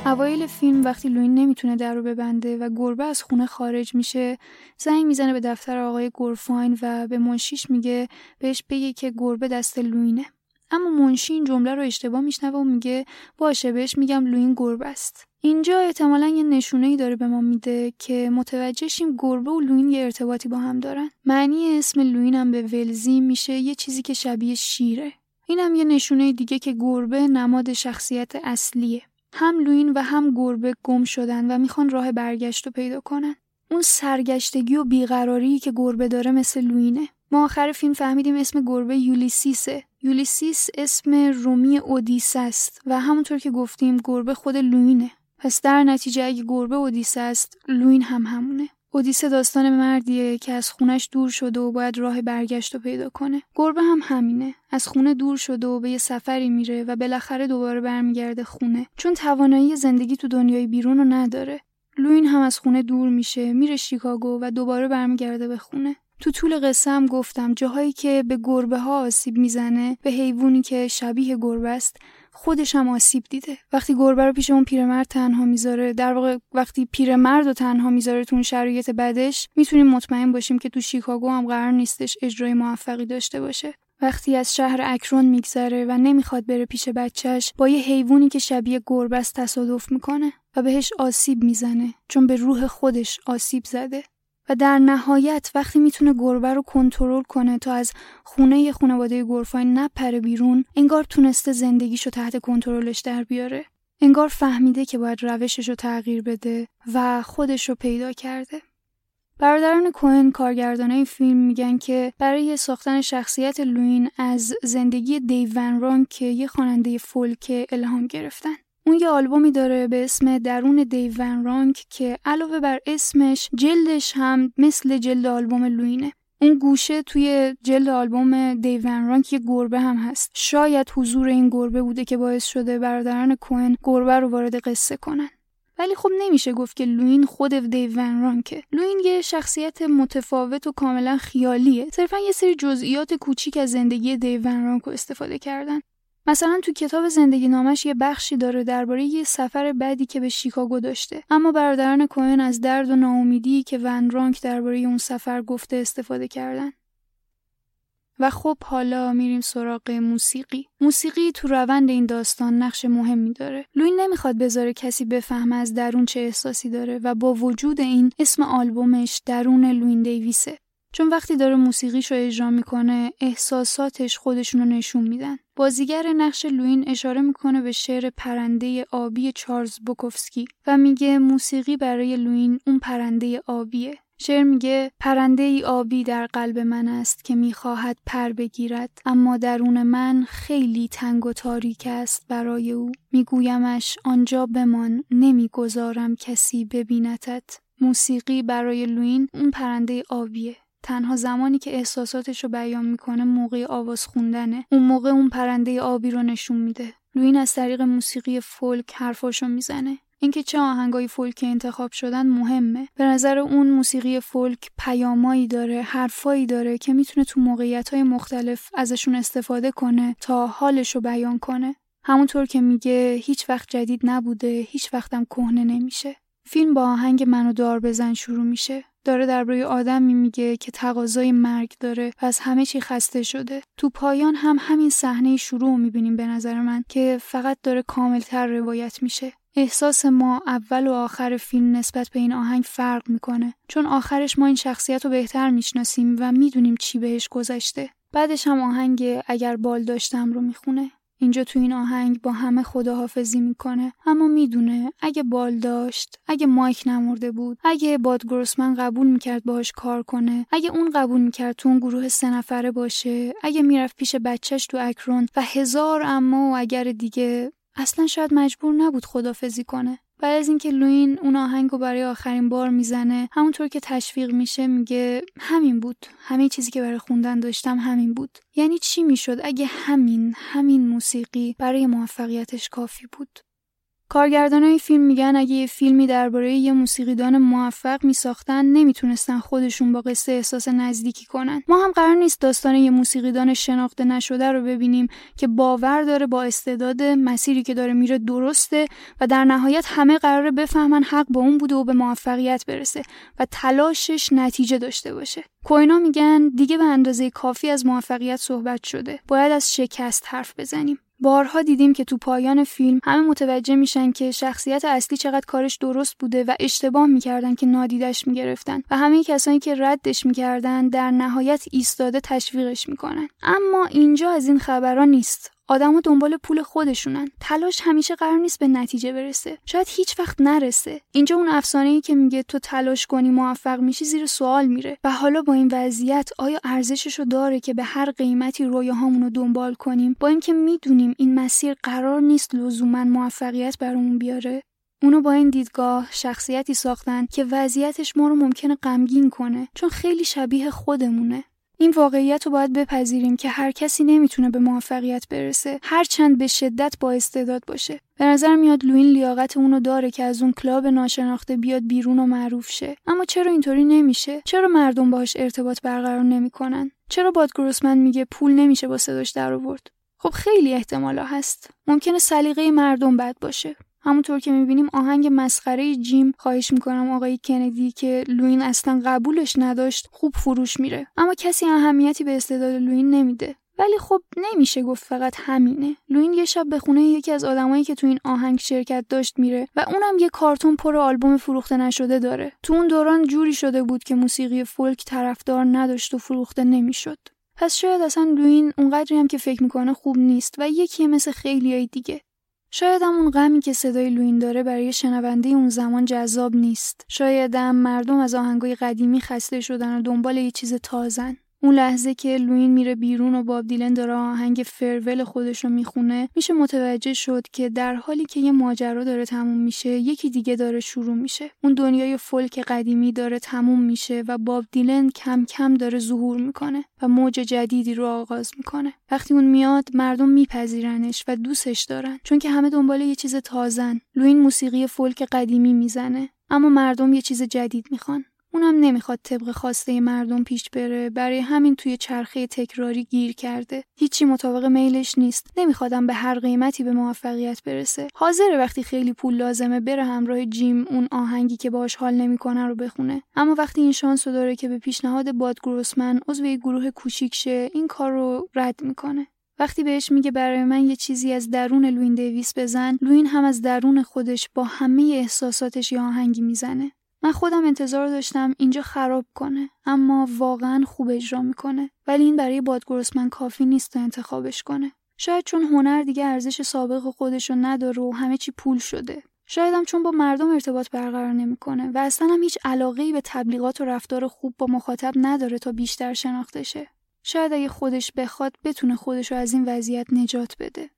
اوایل فیلم وقتی لوین نمی‌تونه در رو ببنده و گربه از خونه خارج میشه زنگ می‌زنه به دفتر آقای گورفاین و به منشیش میگه بهش بگه که گربه دست لوینه. اما منشی این جمله رو اشتباه میشنوه و میگه باشه بهش میگم لوین گربه است. اینجا احتمالا یه نشونه ای داره به ما میده که متوجه شیم گربه و لوین یه ارتباطی با هم دارن. معنی اسم لوین هم به ولزی میشه یه چیزی که شبیه شیره. اینم یه نشونه دیگه که گربه نماد شخصیت اصلیه. هم لوین و هم گربه گم شدن و می‌خوان راه برگشت رو پیدا کنن. اون سرگشتگی و بیقراری که گربه داره مثل لوینه. ما آخر فیلم فهمیدیم اسم گربه یولیسیسه. یولیسیس اسم رومی اودیس است و همونطور که گفتیم گربه خود لوینه. پس در نتیجه اگه گربه اودیسه است لوین هم همونه. اودیسه داستان مردیه که از خونش دور شده و باید راه برگشت رو پیدا کنه. گربه هم همینه. از خونه دور شده و به یه سفری میره و بالاخره دوباره برمیگرده خونه. چون توانایی زندگی تو دنیای بیرون رو نداره. لوین هم از خونه دور میشه، میره شیکاگو و دوباره برمیگرده به خونه. تو طول قصه هم گفتم جاهایی که به گربه ها آسیب می‌زنه به حیوانی که شبیه گربه است خودش هم آسیب دیده. وقتی گربه رو پیش اون پیرمرد تنها می‌ذاره در واقع وقتی پیرمرد رو تنها می‌ذاره تو اون شرایط بدش می‌تونیم مطمئن باشیم که تو شیکاگو هم قرار نیستش اجرای موفقی داشته باشه. وقتی از شهر اکرون میگذره و نمی‌خواد بره پیش بچهش با یه حیوانی که شبیه گربه است تصادف می‌کنه و بهش آسیب می‌زنه چون به روح خودش آسیب زده. و در نهایت وقتی می‌تونه گربه رو کنترل کنه تا از خونه خانواده گرفاین نپره بیرون انگار تونسته زندگیشو تحت کنترلش در بیاره. انگار فهمیده که باید روشش رو تغییر بده و خودش رو پیدا کرده. برادران کوهن کارگردانای فیلم میگن که برای ساختن شخصیت لوین از زندگی دیو ون که یه خواننده فولک الهام گرفتن. اون یه آلبومی داره به اسم درون دیو ون رانک که علاوه بر اسمش جلدش هم مثل جلد آلبوم لوینه. اون گوشه توی جلد آلبوم دیو ون رانک یه گربه هم هست. شاید حضور این گربه بوده که باعث شده برادران کوهن گربه رو وارد قصه کنن. ولی خب نمیشه گفت که لوین خود دیو ون رانکه لوین یه شخصیت متفاوت و کاملا خیالیه. صرفا یه سری جزئیات کوچیک از زندگی دیو ون رانک رو استفاده کردن. مثلا تو کتاب زندگی نامش یه بخشی داره درباره یه سفر بعدی که به شیکاگو داشته. اما برادران کوهن از درد و ناامیدی که ون رانک درباره اون سفر گفته استفاده کردن. و خب حالا میریم سراغ موسیقی. موسیقی تو روند این داستان نقش مهمی داره. لوین نمی‌خواد بذاره کسی بفهمه از درون چه احساسی داره و با وجود این اسم آلبومش درون لوین دیویسه. چون وقتی داره موسیقیش رو اجرا می‌کنه احساساتش خودشون رو نشون میدن. بازیگر نقش لوین اشاره می‌کنه به شعر پرنده آبی چارلز بوکوفسکی و میگه موسیقی برای لوین اون پرنده آبیه. شعر میگه پرنده ای آبی در قلب من است که می‌خواهد پر بگیرد اما درون من خیلی تنگ و تاریک است برای او. میگویمش آنجا بمان نمی‌گذارم کسی ببینتت موسیقی برای لوین اون پرنده آبیه. تنها زمانی که احساساتش رو بیان می‌کنه موقع آواز خوندنه. اون موقع اون پرنده آبی رو نشون میده. لوین از طریق موسیقی فولک حرفاشو می‌زنه. اینکه چه آهنگای فولک انتخاب شدن مهمه. به نظر اون موسیقی فولک پیامایی داره حرفایی داره که می‌تونه تو موقعیت های مختلف ازشون استفاده کنه تا حالش رو بیان کنه. همونطور که میگه هیچ وقت جدید نبوده هیچ وقتم کهنه نمیشه. فیلم با آهنگ منو دار بزن شروع میشه. داره درباره آدمی میگه که تقاضای مرگ داره و از همه چی خسته شده. تو پایان هم همین صحنه شروع می‌بینیم به نظر من که فقط داره کاملتر روایت میشه. احساس ما اول و آخر فیلم نسبت به این آهنگ فرق می‌کنه چون آخرش ما این شخصیت رو بهتر می‌شناسیم و می‌دونیم چی بهش گذشته. بعدش هم آهنگ اگر بال داشتم رو می‌خونه. اینجا تو این آهنگ با همه خداحافظی می‌کنه. اما می‌دونه اگه بال داشت اگه مایک نمرده بود اگه باد گروسمن قبول می‌کرد باهاش کار کنه اگه اون قبول می‌کرد تو اون گروه سه نفره باشه اگه می‌رفت پیش بچهش تو اکرون و هزار اما و اگر دیگه اصلا شاید مجبور نبود خدافزی کنه. بعد از اینکه لوین اون آهنگ رو برای آخرین بار می‌زنه همونطور که تشویق میشه میگه همین بود. همه چیزی که برای خوندن داشتم همین بود. یعنی چی می‌شد؟ اگه همین همین موسیقی برای موفقیتش کافی بود. کارگردانای فیلم میگن اگه یه فیلمی درباره یه موسیقیدان موفق میساختن نمی‌تونستن خودشون با قصه احساس نزدیکی کنن. ما هم قرار نیست داستان یه موسیقیدان شناخته نشده رو ببینیم که باور داره با استعداد مسیری که داره میره درسته و در نهایت همه قراره بفهمن حق با اون بوده و به موفقیت برسه و تلاشش نتیجه داشته باشه. کوینا میگن دیگه به اندازه کافی از موفقیت صحبت شده. باید از شکست حرف بزنیم. بارها دیدیم که تو پایان فیلم همه متوجه میشن که شخصیت اصلی چقدر کارش درست بوده و اشتباه می‌کردن که نادیدش می‌گرفتن و همه کسانی که ردش می‌کردن در نهایت ایستاده تشویقش می‌کنن. اما اینجا از این خبرها نیست. آدما دنبال پول خودشونن. تلاش همیشه قرار نیست به نتیجه برسه. شاید هیچ وقت نرسه. اینجا اون افسانه ای که میگه تو تلاش کنی موفق میشی زیر سوال میره. و حالا با این وضعیت آیا ارزششو داره که به هر قیمتی رویاهامون رو دنبال کنیم؟ با اینکه می‌دونیم این مسیر قرار نیست لزوما موفقیت برامون بیاره. اونو با این دیدگاه شخصیتی ساختن که وضعیتش ما رو ممکنه غمگین کنه. چون خیلی شبیه خودمونه. این واقعیت رو باید بپذیریم که هر کسی نمی‌تونه به موفقیت برسه. هرچند به شدت با استعداد باشه. به نظر میاد لوین لیاقت اونو داره که از اون کلاب ناشناخته بیاد بیرون و معروف شه. اما چرا اینطوری نمیشه؟ چرا مردم باهاش ارتباط برقرار نمی‌کنن؟ چرا باد گروسمن میگه پول نمیشه با صداش در آورد خب خیلی احتمالا هست. ممکنه سلیقه مردم بد باشه. همونطور که می‌بینیم آهنگ مسخره جیم خواهش می‌کنم آقای کندی که لوین اصلا قبولش نداشت خوب فروش میره. اما کسی اهمیتی به استعداد لوین نمیده. ولی خب نمیشه گفت فقط همینه. لوین یه شب به خونه یکی از آدمایی که تو این آهنگ شرکت داشت میره و اونم یه کارتون پر آلبوم فروخته نشده داره. تو اون دوران جوری شده بود که موسیقی فولک طرفدار نداشت و فروخته نمی‌شد. پس شاید اصلا لوین اونقدری هم که فکر می‌کنه خوب نیست و یکی مثل خیلیای دیگه. شاید هم اون غمی که صدای لوین داره برای شنونده اون زمان جذاب نیست. شاید هم مردم از آهنگای قدیمی خسته شدن و دنبال یه چیز تازن. اون لحظه که لوین میره بیرون و باب دیلن داره آهنگ Farewell خودش رو می‌خونه میشه متوجه شد که در حالی که یه ماجرا داره تموم میشه یکی دیگه داره شروع میشه. اون دنیای فولک قدیمی داره تموم میشه و باب دیلن کم کم داره ظهور می‌کنه و موج جدیدی رو آغاز می‌کنه. وقتی اون میاد مردم میپذیرنش و دوستش دارن. چون که همه دنبال یه چیز تازن. لوین موسیقی فولک قدیمی می‌زنه اما مردم یه چیز جدید می‌خوان. اونم نمی‌خواد طبق خواسته مردم پیش بره. برای همین توی چرخه تکراری گیر کرده. هیچی مطابق میلش نیست. نمیخوادم به هر قیمتی به موفقیت برسه. حاضره وقتی خیلی پول لازمه بره همراه جیم اون آهنگی که باش حال نمی‌کنه رو بخونه. اما وقتی این شانس رو داره که به پیشنهاد باد گروسمن عضو یک گروه کوچیک شه این کار رو رد می‌کنه. وقتی بهش میگه برای من یه چیزی از درون لوین دیویس بزن لوین هم از درون خودش با همه احساساتش یه آهنگی می‌زنه. من خودم انتظار داشتم اینجا خراب کنه اما واقعا خوب اجرا می‌کنه ولی این برای بادگرسمن کافی نیست تا انتخابش کنه شاید چون هنر دیگه ارزش سابق خودش رو نداره و همه چی پول شده شاید هم چون با مردم ارتباط برقرار نمی‌کنه و اصلا هم هیچ علاقه به تبلیغات و رفتار خوب با مخاطب نداره تا بیشتر شناخته شه. شاید اگه خودش بخواد بتونه خودش رو از این وضعیت نجات بده.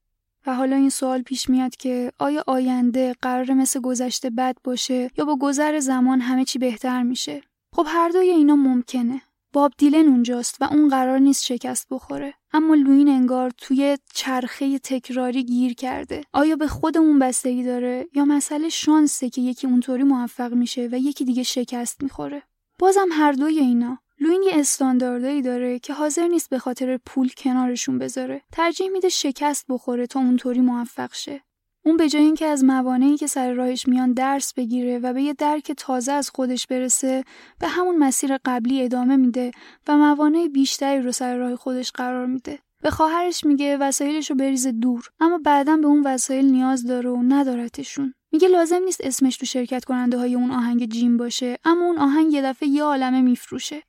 و حالا این سوال پیش میاد که آیا آینده قرار مثل گذشته بد باشه یا با گذر زمان همه چی بهتر میشه؟ خب هر دوی اینا ممکنه. باب دیلن اونجاست و اون قرار نیست شکست بخوره اما لوین انگار توی چرخه تکراری گیر کرده آیا به خودمون بستگی داره یا مسئله شانسه که یکی اونطوری موفق میشه و یکی دیگه شکست می‌خوره بازم هر دوی اینا لوین یه استانداردایی داره که حاضر نیست به خاطر پول کنارشون بذاره. ترجیح میده شکست بخوره تا اونطوری موفق شه. اون به جای اینکه از موانعی که سر راهش میان درس بگیره و به یه درک تازه از خودش برسه به همون مسیر قبلی ادامه میده و موانع بیشتری رو سر راه خودش قرار میده. به خواهرش میگه وسایلش رو بریزه دور اما بعدا به اون وسایل نیاز داره و ندارتشون. میگه لازم نیست اسمش تو شرکت کننده های اون آهنگ جیم باشه اما اون آهنگ یه دفعه یه عالمه میفروشه.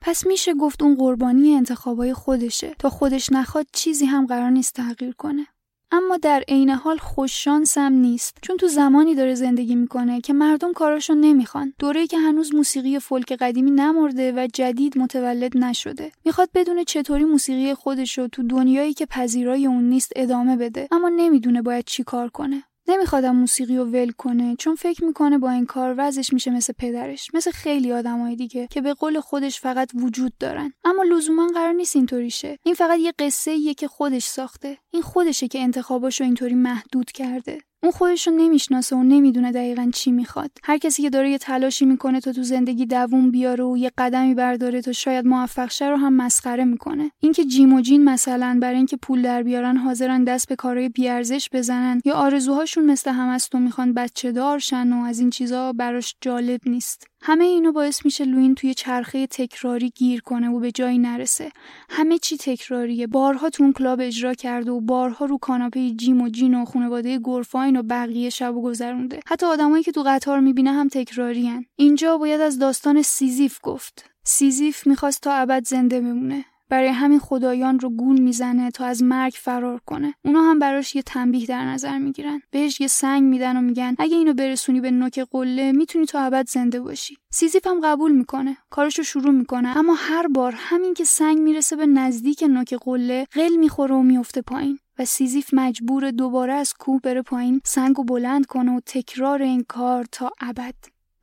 پس میشه گفت اون قربانی انتخابای خودشه. تا خودش نخواد چیزی هم قرار نیست تغییر کنه. اما در عین حال خوششانس هم نیست. چون تو زمانی داره زندگی می‌کنه که مردم کاراشو نمی‌خوان. دوره‌ای که هنوز موسیقی فولک قدیمی نمرده و جدید متولد نشده. می‌خواد بدونه چطوری موسیقی خودشو تو دنیایی که پذیرای اون نیست ادامه بده. اما نمی‌دونه باید چی کار کنه. نمیخوادم موسیقی رو ول کنه چون فکر می‌کنه با این کار وضعش میشه مثل پدرش مثل خیلی آدمای دیگه که به قول خودش فقط وجود دارن. اما لزوما قرار نیست اینطوری شه این فقط یه قصه ایه که خودش ساخته. این خودشه که انتخاباشو اینطوری محدود کرده. اون خودش رو نمی‌شناسه و نمی‌دونه دقیقا چی می‌خواد. هر کسی که داره یه تلاشی می‌کنه تا تو زندگی دووم بیاره و یه قدمی برداره تا شاید موفق شه رو هم مسخره می‌کنه. اینکه جیم و جین مثلا برای اینکه پول در بیارن حاضرن دست به کارهای بیارزش بزنن یا آرزوهاشون مثل هم است و می‌خوان بچه دارشن و از این چیزا براش جالب نیست. همه اینو باعث میشه لوین توی چرخه تکراری گیر کنه و به جایی نرسه. همه چی تکراریه. بارها تو اون کلاب اجرا کرده و بارها رو کاناپه جیم و جین و خانواده گرفاین و بقیه شب و گذرونده. حتی آدمایی که تو قطار می‌بینه هم تکرارین. اینجا باید از داستان سیزیف گفت. سیزیف می‌خواست تا ابد زنده بمونه. برای همین خدایان رو گول می‌زنه تا از مرگ فرار کنه. اونا هم براش یه تنبیه در نظر می‌گیرن. بهش یه سنگ میدن و میگن اگه اینو برسونی به نوک قله می‌تونی تا ابد زنده باشی. سیزیف هم قبول می‌کنه. کارش رو شروع می‌کنه. اما هر بار همین که سنگ می‌رسه به نزدیک نوک قله قل می‌خوره و میفته پایین و سیزیف مجبور دوباره از کوه بره پایین سنگ و بلند کنه و تکرار این کار تا ابد.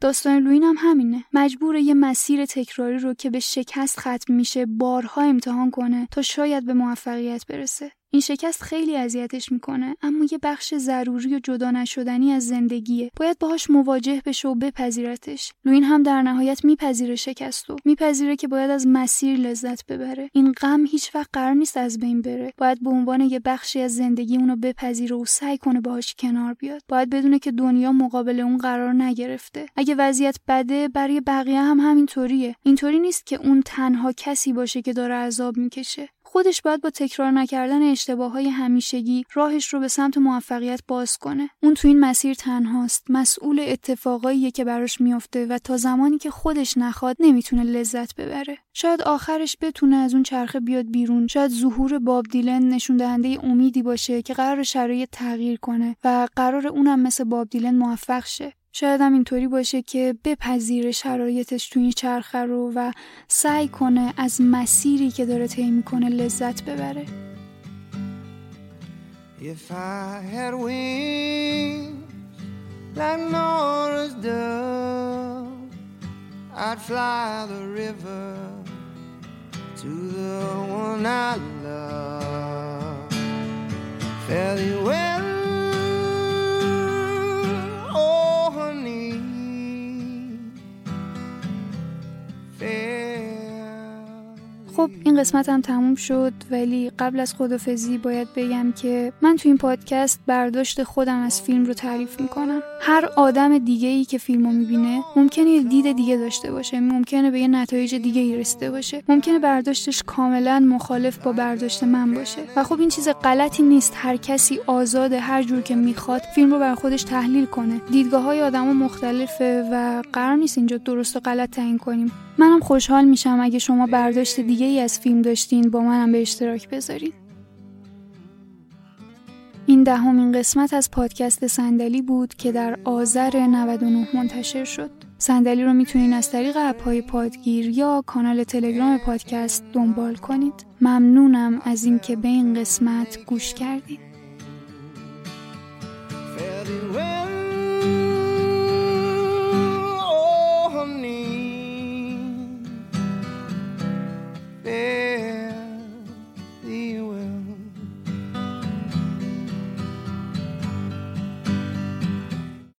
داستان لوین هم همینه. مجبور یه مسیر تکراری رو که به شکست ختم میشه بارها امتحان کنه تا شاید به موفقیت برسه. این شکست خیلی اذیتش می‌کنه اما یه بخش ضروری و جدا نشدنی از زندگیه. باید باهاش مواجه بشه و بپذیرتش. لوین هم در نهایت میپذیره شکست و میپذیره که باید از مسیر لذت ببره. این غم هیچ وقت قرار نیست از بین بره. باید به عنوان یه بخشی از زندگی اونو بپذیره و سعی کنه باهاش کنار بیاد. باید بدونه که دنیا مقابل اون قرار نگرفته. اگه وضعیت بده برای بقیه هم همینطوریه. اینطوری نیست که اون تنها کسی باشه که داره عذاب می‌کشه. خودش باید با تکرار نکردن اشتباه های همیشگی راهش رو به سمت موفقیت باز کنه. اون تو این مسیر تنهاست. مسئول اتفاقاییه که براش میافته و تا زمانی که خودش نخواد نمی‌تونه لذت ببره. شاید آخرش بتونه از اون چرخه بیاد بیرون. شاید ظهور باب دیلن نشون دهنده امیدی باشه که قرار شرایط تغییر کنه و قرار اونم مثل باب دیلن موفق شه. شاید هم اینطوری باشه که بپذیره شرایطش تو این چرخه رو و سعی کنه از مسیری که داره طی می‌کنه لذت ببره If I had wings like Nora's dove, I'd fly the river to the one I love. Fare قسمت هم تموم شد ولی قبل از خدافزی باید بگم که من تو این پادکست برداشت خودم از فیلم رو تعریف می‌کنم. هر آدم دیگه ای که فیلم رو می‌بینه ممکنه یه دید دیگه داشته باشه ممکنه به یه نتایج دیگه ای رسیده باشه. ممکنه برداشتش کاملا مخالف با برداشت من باشه. و خب این چیز غلطی نیست هر کسی آزاده هر جور که می‌خواد فیلم رو بر خودش تحلیل کنه. دیدگاه های آدما مختلفه و قرار نیست اینجا درست و غلط تعیین کنیم. منم خوشحال میشم اگه شما برداشت دیگه ای از فیلم داشتین با منم به اشتراک بذارین این دهمین قسمت از پادکست صندلی بود که در آذر 99 منتشر شد. صندلی رو می‌تونین از طریق اپهای پادگیر یا کانال تلگرام پادکست دنبال کنید. ممنونم از اینکه به این قسمت گوش well. Hey.